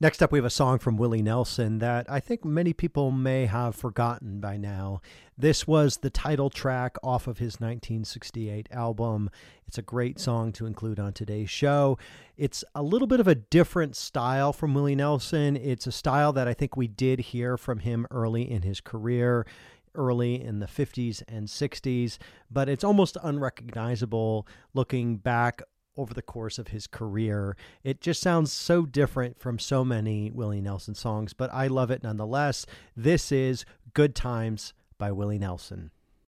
Next up, we have a song from Willie Nelson that I think many people may have forgotten by now. This was the title track off of his 1968 album. It's a great song to include on today's show. It's a little bit of a different style from Willie Nelson. It's a style that I think we did hear from him early in his career early in the 50s and 60s, but it's almost unrecognizable looking back over the course of his career. It just sounds so different from so many Willie Nelson songs, but I love it nonetheless. This is Good Times by Willie Nelson.